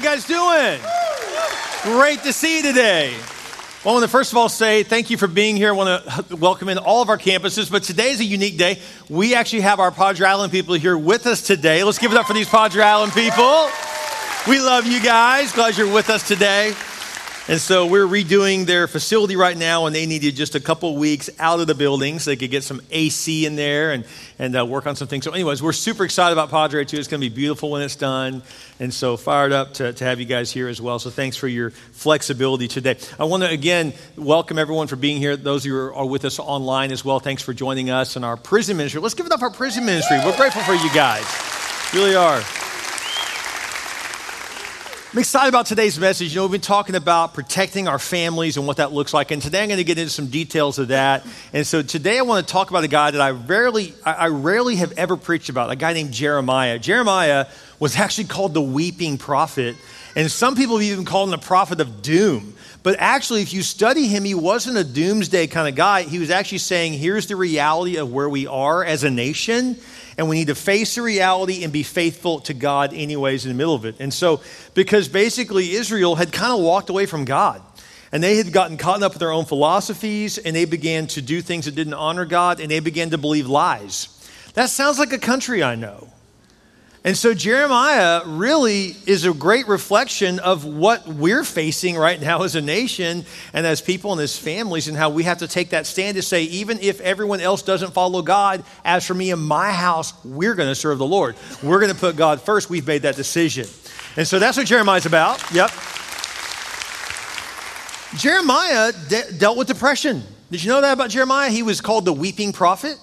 you guys doing? Great to see you today. Well, I want to first of all say thank you for being here. I want to welcome in all of our campuses, but today is a unique day. We actually have our Padre Island people here with us today. Let's give it up for these Padre Island people. We love you guys. Glad you're with us today. And so we're redoing their facility right now, and they needed just a couple weeks out of the building so they could get some AC in there and, and uh, work on some things. So, anyways, we're super excited about Padre too. It's going to be beautiful when it's done. And so, fired up to, to have you guys here as well. So, thanks for your flexibility today. I want to again welcome everyone for being here. Those who are with us online as well, thanks for joining us and our prison ministry. Let's give it up for our prison ministry. We're grateful for you guys. Really are. I'm excited about today's message. You know, we've been talking about protecting our families and what that looks like. And today I'm going to get into some details of that. And so today I want to talk about a guy that I rarely, I rarely have ever preached about, a guy named Jeremiah. Jeremiah was actually called the weeping prophet. And some people have even called him the prophet of doom. But actually, if you study him, he wasn't a doomsday kind of guy. He was actually saying, here's the reality of where we are as a nation and we need to face the reality and be faithful to God, anyways, in the middle of it. And so, because basically Israel had kind of walked away from God. And they had gotten caught up with their own philosophies, and they began to do things that didn't honor God, and they began to believe lies. That sounds like a country I know. And so Jeremiah really is a great reflection of what we're facing right now as a nation and as people and as families, and how we have to take that stand to say, even if everyone else doesn't follow God, as for me and my house, we're going to serve the Lord. We're going to put God first. We've made that decision. And so that's what Jeremiah's about. Yep. Jeremiah de- dealt with depression. Did you know that about Jeremiah? He was called the weeping prophet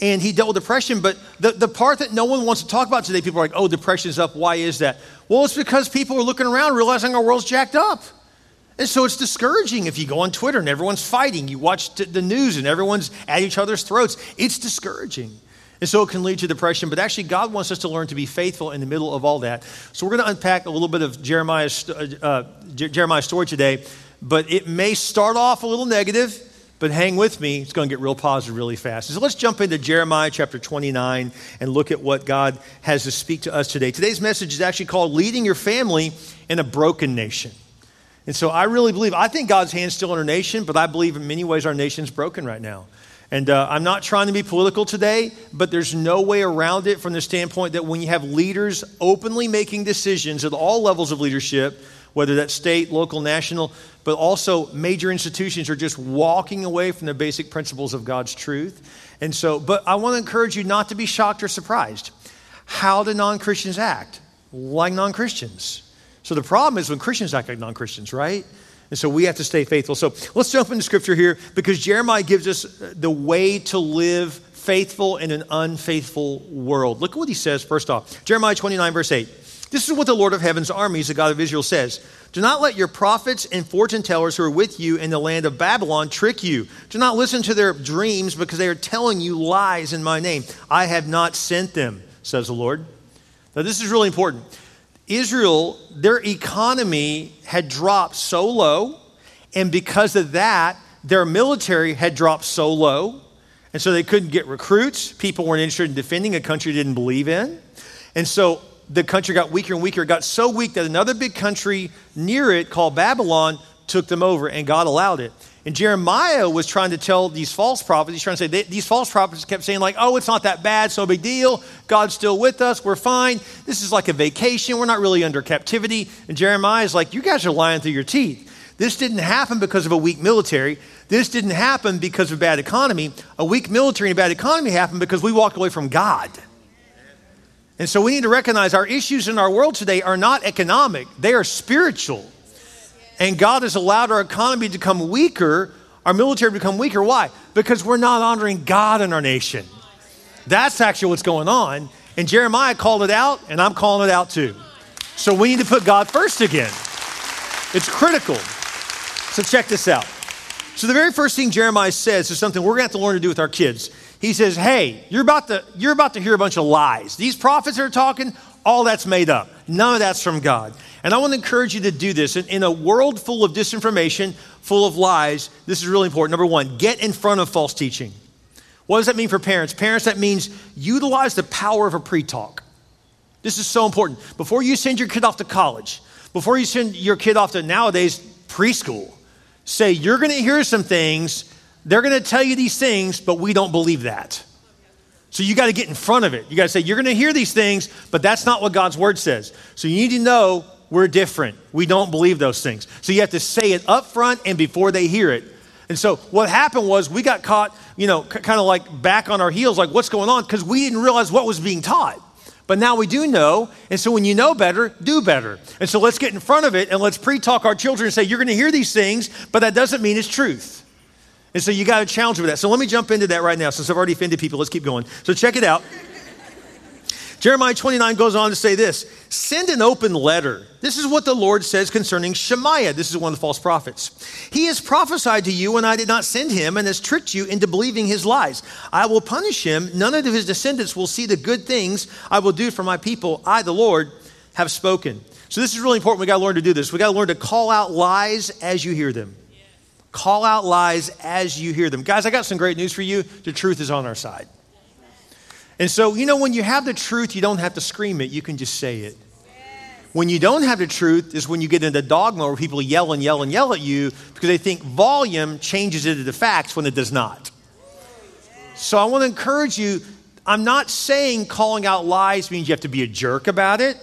and he dealt with depression. But the, the part that no one wants to talk about today, people are like, oh, depression's up. Why is that? Well, it's because people are looking around realizing our world's jacked up. And so it's discouraging if you go on Twitter and everyone's fighting. You watch the news and everyone's at each other's throats. It's discouraging. And so it can lead to depression. But actually, God wants us to learn to be faithful in the middle of all that. So we're going to unpack a little bit of Jeremiah's, uh, uh Jeremiah's story today. But it may start off a little negative but hang with me, it's going to get real positive really fast. So let's jump into Jeremiah chapter 29 and look at what God has to speak to us today. Today's message is actually called Leading Your Family in a Broken Nation. And so I really believe, I think God's hand's still on our nation, but I believe in many ways our nation's broken right now. And uh, I'm not trying to be political today, but there's no way around it from the standpoint that when you have leaders openly making decisions at all levels of leadership, whether that's state, local, national, but also major institutions are just walking away from the basic principles of God's truth. And so, but I want to encourage you not to be shocked or surprised. How do non Christians act? Like non Christians. So the problem is when Christians act like non Christians, right? And so we have to stay faithful. So let's jump into scripture here because Jeremiah gives us the way to live faithful in an unfaithful world. Look at what he says first off. Jeremiah 29, verse 8. This is what the Lord of heaven's armies, the God of Israel, says Do not let your prophets and fortune tellers who are with you in the land of Babylon trick you. Do not listen to their dreams because they are telling you lies in my name. I have not sent them, says the Lord. Now, this is really important. Israel, their economy had dropped so low, and because of that, their military had dropped so low, and so they couldn't get recruits. People weren't interested in defending a country they didn't believe in. And so the country got weaker and weaker. It got so weak that another big country near it called Babylon took them over, and God allowed it. And Jeremiah was trying to tell these false prophets, he's trying to say, they, these false prophets kept saying, like, oh, it's not that bad, it's no big deal. God's still with us, we're fine. This is like a vacation, we're not really under captivity. And Jeremiah is like, you guys are lying through your teeth. This didn't happen because of a weak military. This didn't happen because of a bad economy. A weak military and a bad economy happened because we walked away from God. And so we need to recognize our issues in our world today are not economic, they are spiritual. And God has allowed our economy to become weaker, our military to become weaker. Why? Because we're not honoring God in our nation. That's actually what's going on. And Jeremiah called it out, and I'm calling it out too. So we need to put God first again. It's critical. So check this out. So the very first thing Jeremiah says is something we're going to have to learn to do with our kids. He says, Hey, you're about to, you're about to hear a bunch of lies. These prophets are talking, all that's made up. None of that's from God. And I want to encourage you to do this. In, in, a world full of disinformation, full of lies, this is really important. Number one, get in front of false teaching. What does that mean for parents? Parents, that means utilize the power of a pre talk. This is so important. Before you send your kid off to college, Before you send your kid off to nowadays preschool, say, You're going to hear some things. They're going to tell you these things, but we don't believe that. So you got to get in front of it. You got to say, You're going to hear these things, but that's not what God's word says. So you need to know we're different. We don't believe those things. So you have to say it up front and before they hear it. And so what happened was we got caught, you know, c- kind of like back on our heels, like what's going on? Because we didn't realize what was being taught. But now we do know. And so when you know better, do better. And so let's get in front of it and let's pre talk our children and say, you're going to hear these things, but that doesn't mean it's truth. And so you got to challenge with that. So let me jump into that right now since I've already offended people. Let's keep going. So check it out. Jeremiah 29 goes on to say this Send an open letter. This is what the Lord says concerning Shemaiah. This is one of the false prophets. He has prophesied to you, and I did not send him, and has tricked you into believing his lies. I will punish him. None of his descendants will see the good things I will do for my people. I, the Lord, have spoken. So this is really important. We got to learn to do this. We got to learn to call out lies as you hear them. Call out lies as you hear them. Guys, I got some great news for you. The truth is on our side. And so, you know, when you have the truth, you don't have to scream it, you can just say it. When you don't have the truth is when you get into dogma where people yell and yell and yell at you because they think volume changes it into the facts when it does not. So I want to encourage you. I'm not saying calling out lies means you have to be a jerk about it,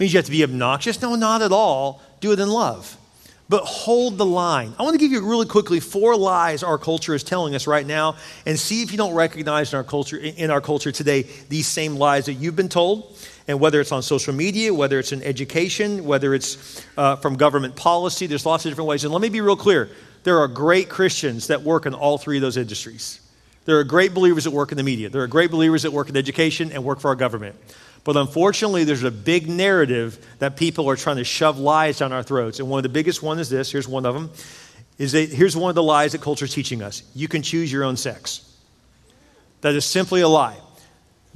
means you have to be obnoxious. No, not at all. Do it in love but hold the line. I want to give you really quickly four lies our culture is telling us right now and see if you don't recognize in our culture in our culture today these same lies that you've been told and whether it's on social media, whether it's in education, whether it's uh, from government policy, there's lots of different ways. And let me be real clear there are great Christians that work in all three of those industries. There are great believers that work in the media. There are great believers that work in education and work for our government. But unfortunately, there's a big narrative that people are trying to shove lies down our throats. And one of the biggest one is this here's one of them is that here's one of the lies that culture is teaching us you can choose your own sex. That is simply a lie.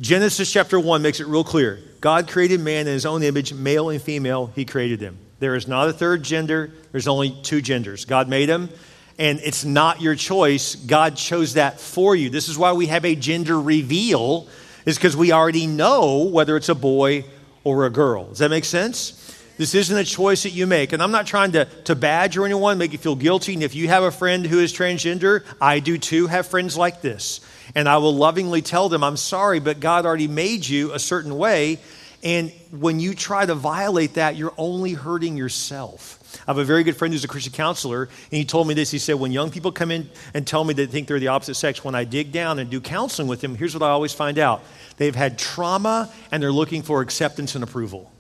Genesis chapter 1 makes it real clear. God created man in his own image, male and female, he created them. There is not a third gender, there's only two genders. God made them, and it's not your choice. God chose that for you. This is why we have a gender reveal is because we already know whether it's a boy or a girl. Does that make sense? This isn't a choice that you make. And I'm not trying to, to badger anyone, make you feel guilty. And if you have a friend who is transgender, I do too have friends like this. And I will lovingly tell them, I'm sorry, but God already made you a certain way. And when you try to violate that, you're only hurting yourself. I have a very good friend who's a Christian counselor, and he told me this. He said, When young people come in and tell me they think they're the opposite sex, when I dig down and do counseling with them, here's what I always find out they've had trauma and they're looking for acceptance and approval.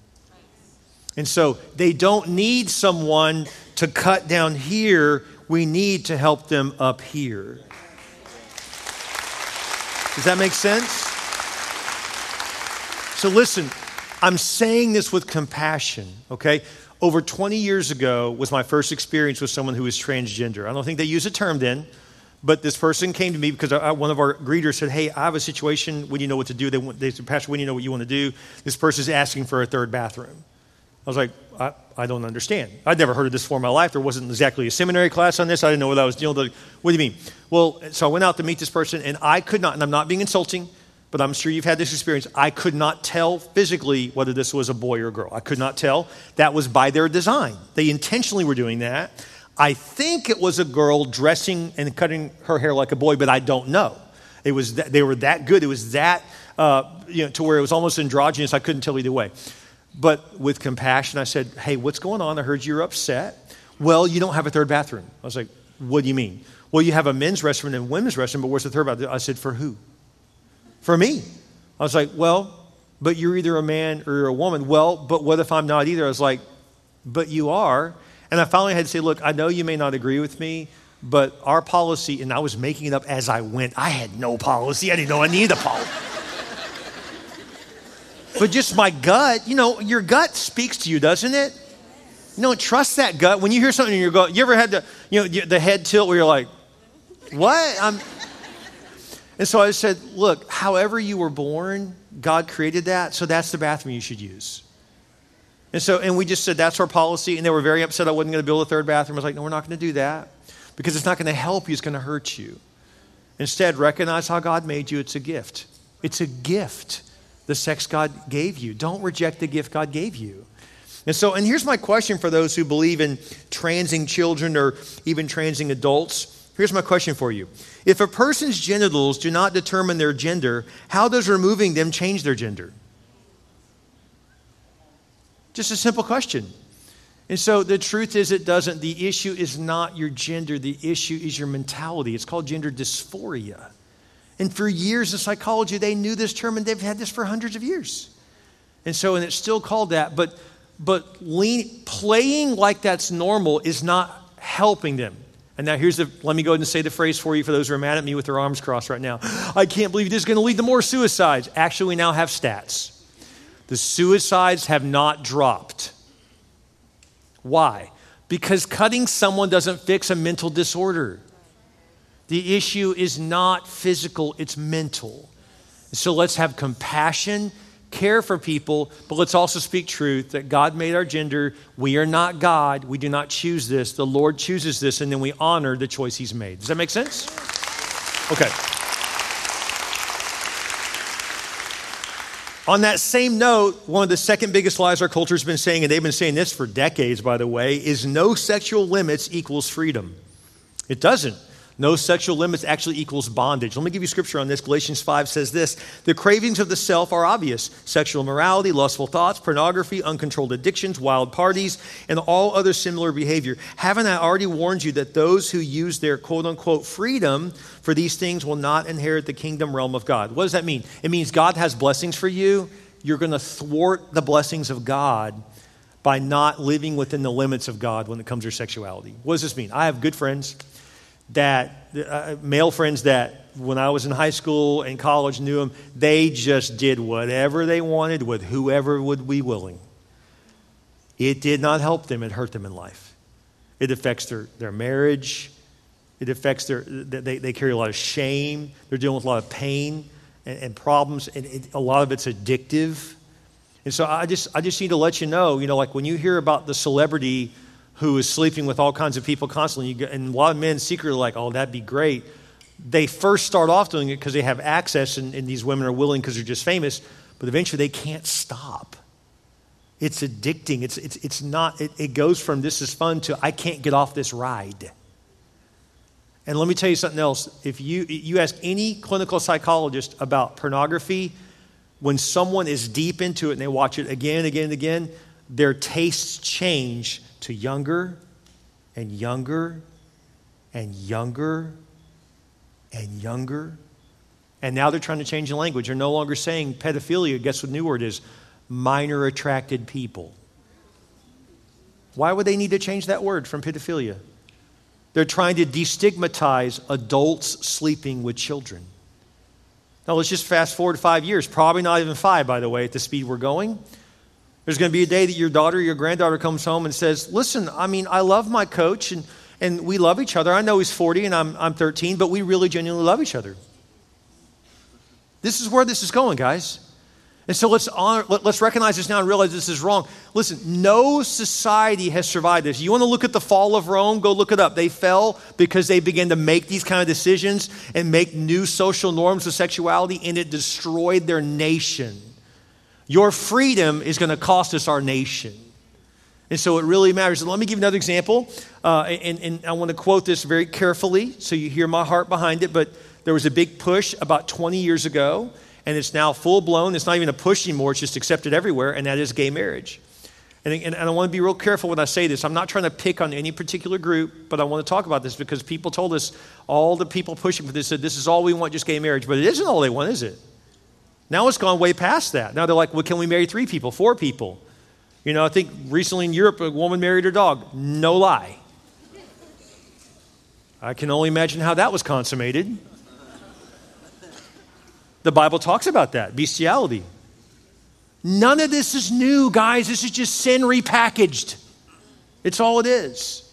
And so they don't need someone to cut down here, we need to help them up here. Does that make sense? So listen, I'm saying this with compassion, okay? over 20 years ago was my first experience with someone who was transgender. I don't think they use a term then, but this person came to me because I, one of our greeters said, Hey, I have a situation. Need to know what to do. They, they said, Pastor, need to know what you want to do. This person is asking for a third bathroom. I was like, I, I, don't understand. I'd never heard of this before in my life. There wasn't exactly a seminary class on this. I didn't know what I was dealing with. What do you mean? Well, so I went out to meet this person, and I could not, and I'm not being insulting, but I'm sure you've had this experience. I could not tell physically whether this was a boy or a girl. I could not tell. That was by their design. They intentionally were doing that. I think it was a girl dressing and cutting her hair like a boy, but I don't know. It was they were that good. It was that uh, you know, to where it was almost androgynous. I couldn't tell either way. But with compassion, I said, "Hey, what's going on? I heard you're upset. Well, you don't have a third bathroom." I was like, "What do you mean?" Well, you have a men's restroom and a women's restroom, but where's the third bathroom? I said, "For who?" For me. I was like, well, but you're either a man or you're a woman. Well, but what if I'm not either? I was like, but you are. And I finally had to say, look, I know you may not agree with me, but our policy, and I was making it up as I went. I had no policy. I didn't know I needed a policy. but just my gut, you know, your gut speaks to you, doesn't it? You don't trust that gut. When you hear something in your gut, you ever had the, you know, the head tilt where you're like, what? I'm, and so I said, look, however you were born, God created that, so that's the bathroom you should use. And so, and we just said that's our policy, and they were very upset I wasn't going to build a third bathroom. I was like, no, we're not going to do that because it's not going to help you, it's going to hurt you. Instead, recognize how God made you. It's a gift. It's a gift, the sex God gave you. Don't reject the gift God gave you. And so, and here's my question for those who believe in transing children or even transing adults. Here's my question for you. If a person's genitals do not determine their gender, how does removing them change their gender? Just a simple question. And so the truth is, it doesn't. The issue is not your gender, the issue is your mentality. It's called gender dysphoria. And for years in psychology, they knew this term and they've had this for hundreds of years. And so, and it's still called that, but, but lean, playing like that's normal is not helping them. And now here's the, let me go ahead and say the phrase for you for those who are mad at me with their arms crossed right now. I can't believe this is going to lead to more suicides. Actually, we now have stats. The suicides have not dropped. Why? Because cutting someone doesn't fix a mental disorder. The issue is not physical, it's mental. So let's have compassion, care for people, but let's also speak truth that God made our gender. We are not God. We do not choose this. The Lord chooses this, and then we honor the choice He's made. Does that make sense? Okay. On that same note, one of the second biggest lies our culture has been saying, and they've been saying this for decades, by the way, is no sexual limits equals freedom. It doesn't. No sexual limits actually equals bondage. Let me give you scripture on this. Galatians 5 says this The cravings of the self are obvious sexual morality, lustful thoughts, pornography, uncontrolled addictions, wild parties, and all other similar behavior. Haven't I already warned you that those who use their quote unquote freedom for these things will not inherit the kingdom realm of God? What does that mean? It means God has blessings for you. You're going to thwart the blessings of God by not living within the limits of God when it comes to your sexuality. What does this mean? I have good friends that uh, male friends that when I was in high school and college knew them, they just did whatever they wanted with whoever would be willing. It did not help them, it hurt them in life. It affects their, their marriage, it affects their, they, they carry a lot of shame, they're dealing with a lot of pain and, and problems, and it, a lot of it's addictive. And so I just, I just need to let you know, you know, like when you hear about the celebrity who is sleeping with all kinds of people constantly. And a lot of men secretly like, oh, that'd be great. They first start off doing it because they have access, and, and these women are willing because they're just famous, but eventually they can't stop. It's addicting. It's, it's, it's not, it, it goes from this is fun to I can't get off this ride. And let me tell you something else. If you, you ask any clinical psychologist about pornography, when someone is deep into it and they watch it again and again and again, their tastes change to younger and younger and younger and younger. And now they're trying to change the language. They're no longer saying pedophilia. Guess what the new word is? Minor attracted people. Why would they need to change that word from pedophilia? They're trying to destigmatize adults sleeping with children. Now, let's just fast forward five years, probably not even five, by the way, at the speed we're going. There's going to be a day that your daughter, your granddaughter comes home and says, Listen, I mean, I love my coach and, and we love each other. I know he's 40 and I'm, I'm 13, but we really genuinely love each other. This is where this is going, guys. And so let's, honor, let, us recognize this now and realize this is wrong. Listen, no society has survived this. You want to look at the fall of Rome? Go look it up. They fell because they began to make these kind of decisions and make new social norms of sexuality, and it destroyed their nation. Your freedom is going to cost us our nation. And so it really matters. Let me give another example. Uh, and, and I want to quote this very carefully so you hear my heart behind it. But there was a big push about 20 years ago, and it's now full blown. It's not even a push anymore, it's just accepted everywhere, and that is gay marriage. And, and, and I want to be real careful when I say this. I'm not trying to pick on any particular group, but I want to talk about this because people told us, all the people pushing for this said, this is all we want, just gay marriage. But it isn't all they want, is it? Now it's gone way past that. Now they're like, well, can we marry three people, four people? You know, I think recently in Europe, a woman married her dog. No lie. I can only imagine how that was consummated. The Bible talks about that bestiality. None of this is new, guys. This is just sin repackaged. It's all it is.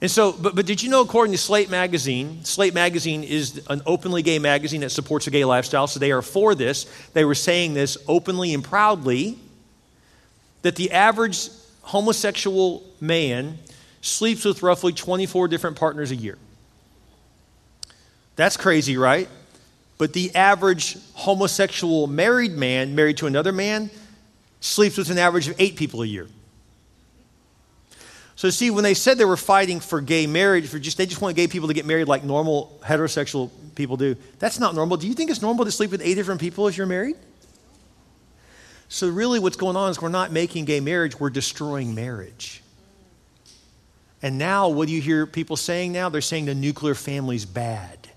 And so, but, but did you know, according to Slate Magazine, Slate Magazine is an openly gay magazine that supports a gay lifestyle, so they are for this. They were saying this openly and proudly that the average homosexual man sleeps with roughly 24 different partners a year. That's crazy, right? But the average homosexual married man, married to another man, sleeps with an average of eight people a year. So, see, when they said they were fighting for gay marriage, for just they just want gay people to get married like normal heterosexual people do, that's not normal. Do you think it's normal to sleep with eight different people if you're married? So, really, what's going on is we're not making gay marriage, we're destroying marriage. And now, what do you hear people saying now? They're saying the nuclear family's bad.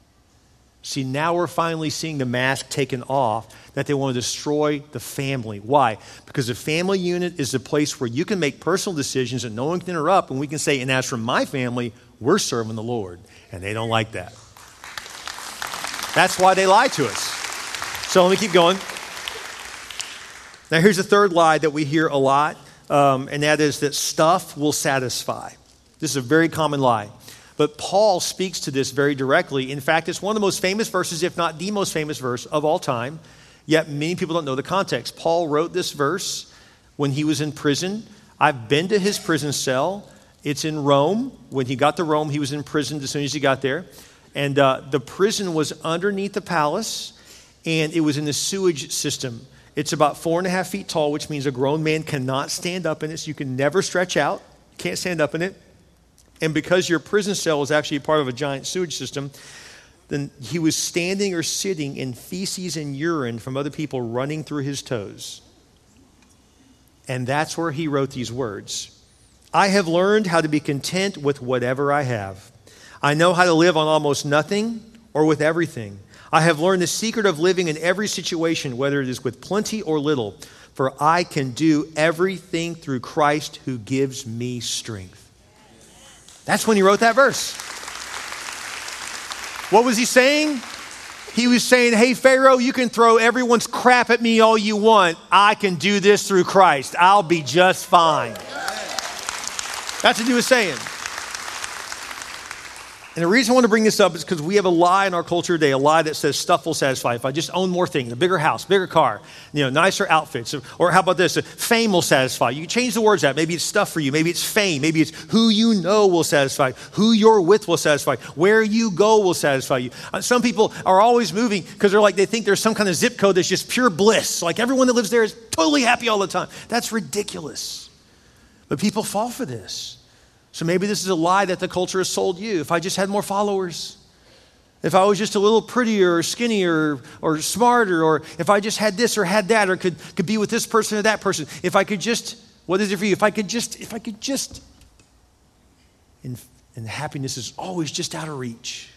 See, now we're finally seeing the mask taken off that they want to destroy the family. Why? Because the family unit is the place where you can make personal decisions and no one can interrupt, and we can say, and as for my family, we're serving the Lord. And they don't like that. That's why they lie to us. So let me keep going. Now, here's a third lie that we hear a lot, um, and that is that stuff will satisfy. This is a very common lie. But Paul speaks to this very directly. In fact, it's one of the most famous verses, if not the most famous verse of all time. Yet many people don't know the context. Paul wrote this verse when he was in prison. I've been to his prison cell. It's in Rome. When he got to Rome, he was in prison as soon as he got there. And uh, the prison was underneath the palace, and it was in the sewage system. It's about four and a half feet tall, which means a grown man cannot stand up in it, so you can never stretch out. You can't stand up in it. And because your prison cell was actually part of a giant sewage system, then he was standing or sitting in feces and urine from other people running through his toes. And that's where he wrote these words I have learned how to be content with whatever I have. I know how to live on almost nothing or with everything. I have learned the secret of living in every situation, whether it is with plenty or little, for I can do everything through Christ who gives me strength. That's when he wrote that verse. What was he saying? He was saying, Hey, Pharaoh, you can throw everyone's crap at me all you want. I can do this through Christ. I'll be just fine. That's what he was saying. And the reason I want to bring this up is because we have a lie in our culture today, a lie that says stuff will satisfy. If I just own more things, a bigger house, bigger car, you know, nicer outfits, or how about this? Fame will satisfy. You can change the words out. Maybe it's stuff for you. Maybe it's fame. Maybe it's who you know will satisfy. Who you're with will satisfy. Where you go will satisfy you. Uh, some people are always moving because they're like they think there's some kind of zip code that's just pure bliss. Like everyone that lives there is totally happy all the time. That's ridiculous. But people fall for this. So maybe this is a lie that the culture has sold you. If I just had more followers, if I was just a little prettier or skinnier or smarter, or if I just had this or had that, or could, could be with this person or that person, if I could just, what is it for you? If I could just, if I could just, and, and happiness is always just out of reach.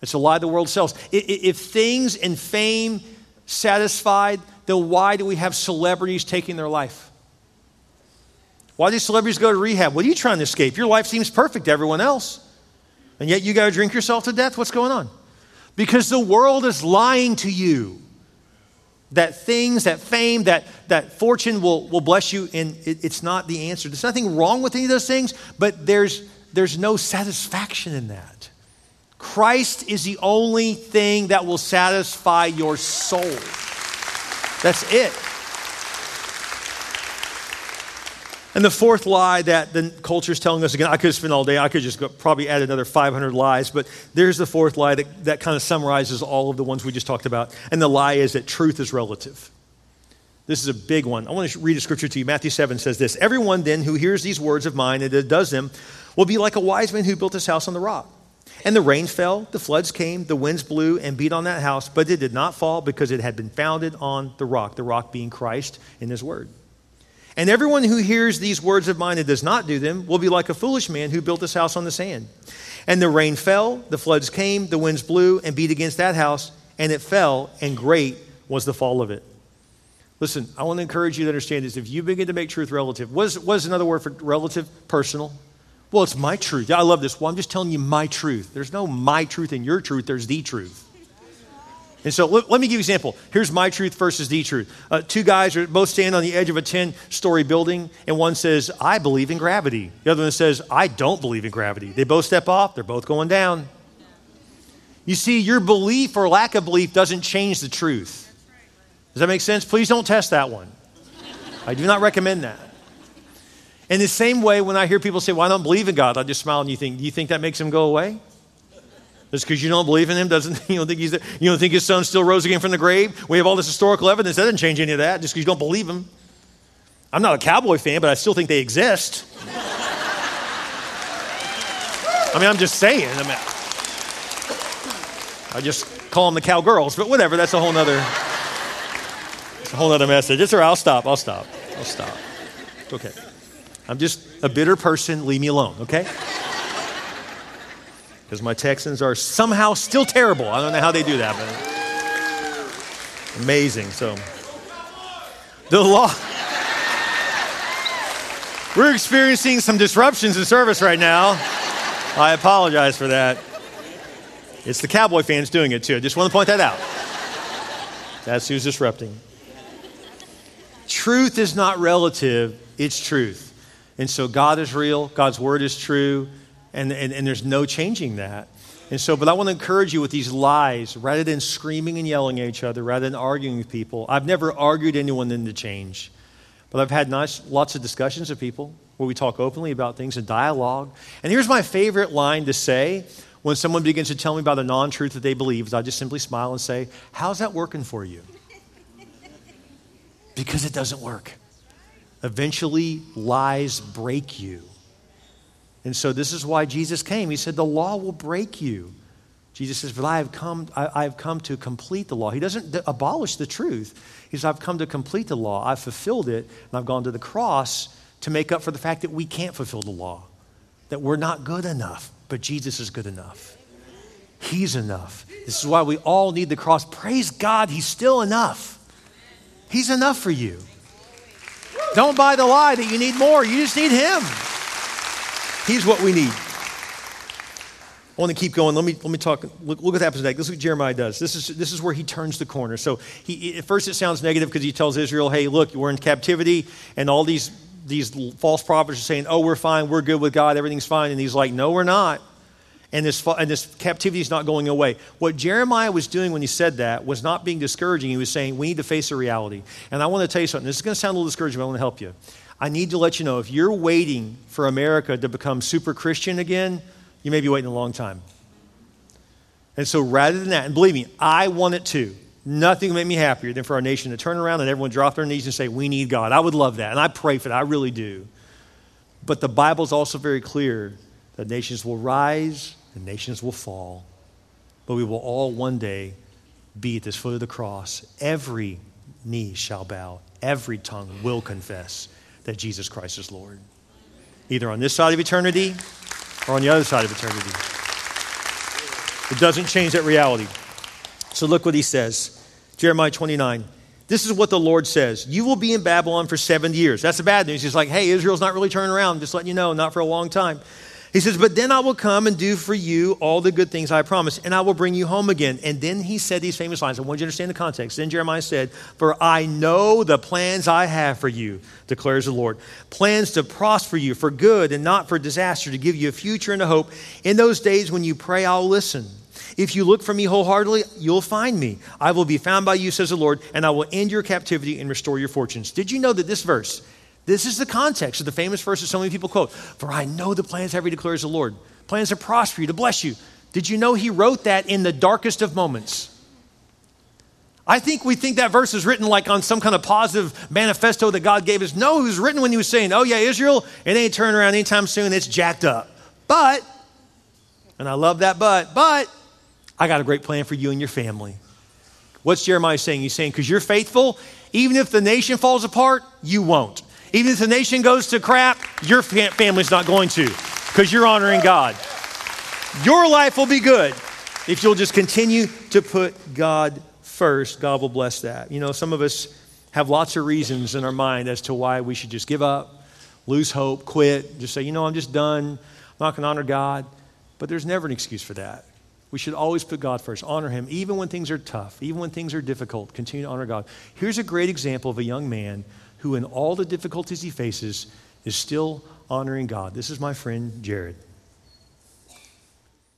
It's a lie the world sells. If things and fame satisfied, then why do we have celebrities taking their life? Why do celebrities go to rehab? What are you trying to escape? Your life seems perfect to everyone else. And yet you got to drink yourself to death? What's going on? Because the world is lying to you that things, that fame, that, that fortune will, will bless you, and it, it's not the answer. There's nothing wrong with any of those things, but there's, there's no satisfaction in that. Christ is the only thing that will satisfy your soul. That's it. And the fourth lie that the culture is telling us again, I could spend all day, I could just go, probably add another 500 lies, but there's the fourth lie that, that kind of summarizes all of the ones we just talked about. And the lie is that truth is relative. This is a big one. I want to read a scripture to you. Matthew 7 says this Everyone then who hears these words of mine and does them will be like a wise man who built his house on the rock. And the rain fell, the floods came, the winds blew and beat on that house, but it did not fall because it had been founded on the rock, the rock being Christ in his word. And everyone who hears these words of mine and does not do them will be like a foolish man who built his house on the sand. And the rain fell, the floods came, the winds blew and beat against that house, and it fell, and great was the fall of it. Listen, I want to encourage you to understand this. If you begin to make truth relative, what is, what is another word for relative? Personal. Well, it's my truth. I love this. Well, I'm just telling you my truth. There's no my truth and your truth, there's the truth. And so let, let, me give you an example. Here's my truth versus the truth. Uh, two guys are both standing on the edge of a 10 story building, and one says, I believe in gravity. The other one says, I don't believe in gravity. They both step off, they're both going down. You see, your belief or lack of belief doesn't change the truth. Does that make sense? Please don't test that one. I do not recommend that. In the same way, when I hear people say, Well, I don't believe in God, I just smile and you think, Do you think that makes him go away? Just because you don't believe in him doesn't you don't think he's there. You don't think his son still rose again from the grave? We have all this historical evidence. That doesn't change any of that just because you don't believe him. I'm not a cowboy fan, but I still think they exist. I mean, I'm just saying. I mean, I just call them the cowgirls, but whatever. That's a whole nother, it's a whole nother message. It's all right. I'll stop. I'll stop. I'll stop. Okay. I'm just a bitter person. Leave me alone, okay? Because my Texans are somehow still terrible. I don't know how they do that, but amazing. So, the law. We're experiencing some disruptions in service right now. I apologize for that. It's the Cowboy fans doing it too. Just want to point that out. That's who's disrupting. Truth is not relative, it's truth. And so God is real, God's word is true, and, and, and there's no changing that. And so, but I want to encourage you with these lies, rather than screaming and yelling at each other, rather than arguing with people. I've never argued anyone into change. But I've had nice, lots of discussions with people where we talk openly about things and dialogue. And here's my favorite line to say when someone begins to tell me about a non truth that they believe is I just simply smile and say, How's that working for you? because it doesn't work. Eventually, lies break you. And so, this is why Jesus came. He said, The law will break you. Jesus says, But I have come, I, have come to complete the law. He doesn't abolish the truth. He says, I've come to complete the law. I've fulfilled it, and I've gone to the cross to make up for the fact that we can't fulfill the law, that we're not good enough, but Jesus is good enough. He's enough. This is why we all need the cross. Praise God, He's still enough. He's enough for you. Don't buy the lie that you need more. You just need Him. He's what we need. I want to keep going. Let me, let me talk. Look, look what happens next. This is what Jeremiah does. This is, this is where he turns the corner. So he, at first it sounds negative because he tells Israel, hey, look, we're in captivity, and all these, these false prophets are saying, oh, we're fine, we're good with God, everything's fine. And he's like, no, we're not. And this, and this captivity is not going away. What Jeremiah was doing when he said that was not being discouraging. He was saying, we need to face a reality. And I want to tell you something. This is going to sound a little discouraging, but I want to help you. I need to let you know if you're waiting for America to become super Christian again, you may be waiting a long time. And so rather than that, and believe me, I want it too. Nothing would make me happier than for our nation to turn around and everyone drop their knees and say, We need God. I would love that. And I pray for that. I really do. But the Bible is also very clear that nations will rise and nations will fall. But we will all one day be at this foot of the cross. Every knee shall bow, every tongue will confess that Jesus Christ is Lord. Either on this side of eternity or on the other side of eternity. It doesn't change that reality. So look what he says Jeremiah 29. This is what the Lord says You will be in Babylon for 70 years. That's the bad news. He's like, hey, Israel's not really turning around. Just letting you know, not for a long time. He says, But then I will come and do for you all the good things I promised, and I will bring you home again. And then he said these famous lines. I want you to understand the context. Then Jeremiah said, For I know the plans I have for you, declares the Lord. Plans to prosper you for good and not for disaster, to give you a future and a hope. In those days when you pray, I'll listen. If you look for me wholeheartedly, you'll find me. I will be found by you, says the Lord, and I will end your captivity and restore your fortunes. Did you know that this verse, this is the context of the famous verse that so many people quote For I know the plans have he declares the Lord. Plans to prosper you, to bless you. Did you know he wrote that in the darkest of moments? I think we think that verse is written like on some kind of positive manifesto that God gave us. No, it was written when he was saying, Oh, yeah, Israel, it ain't turning around anytime soon. It's jacked up. But, and I love that but, but, I got a great plan for you and your family. What's Jeremiah saying? He's saying, because you're faithful, even if the nation falls apart, you won't. Even if the nation goes to crap, your family's not going to because you're honoring God. Your life will be good if you'll just continue to put God first. God will bless that. You know, some of us have lots of reasons in our mind as to why we should just give up, lose hope, quit, just say, you know, I'm just done. I'm not going to honor God. But there's never an excuse for that. We should always put God first, honor Him, even when things are tough, even when things are difficult. Continue to honor God. Here's a great example of a young man who, in all the difficulties he faces, is still honoring God. This is my friend Jared.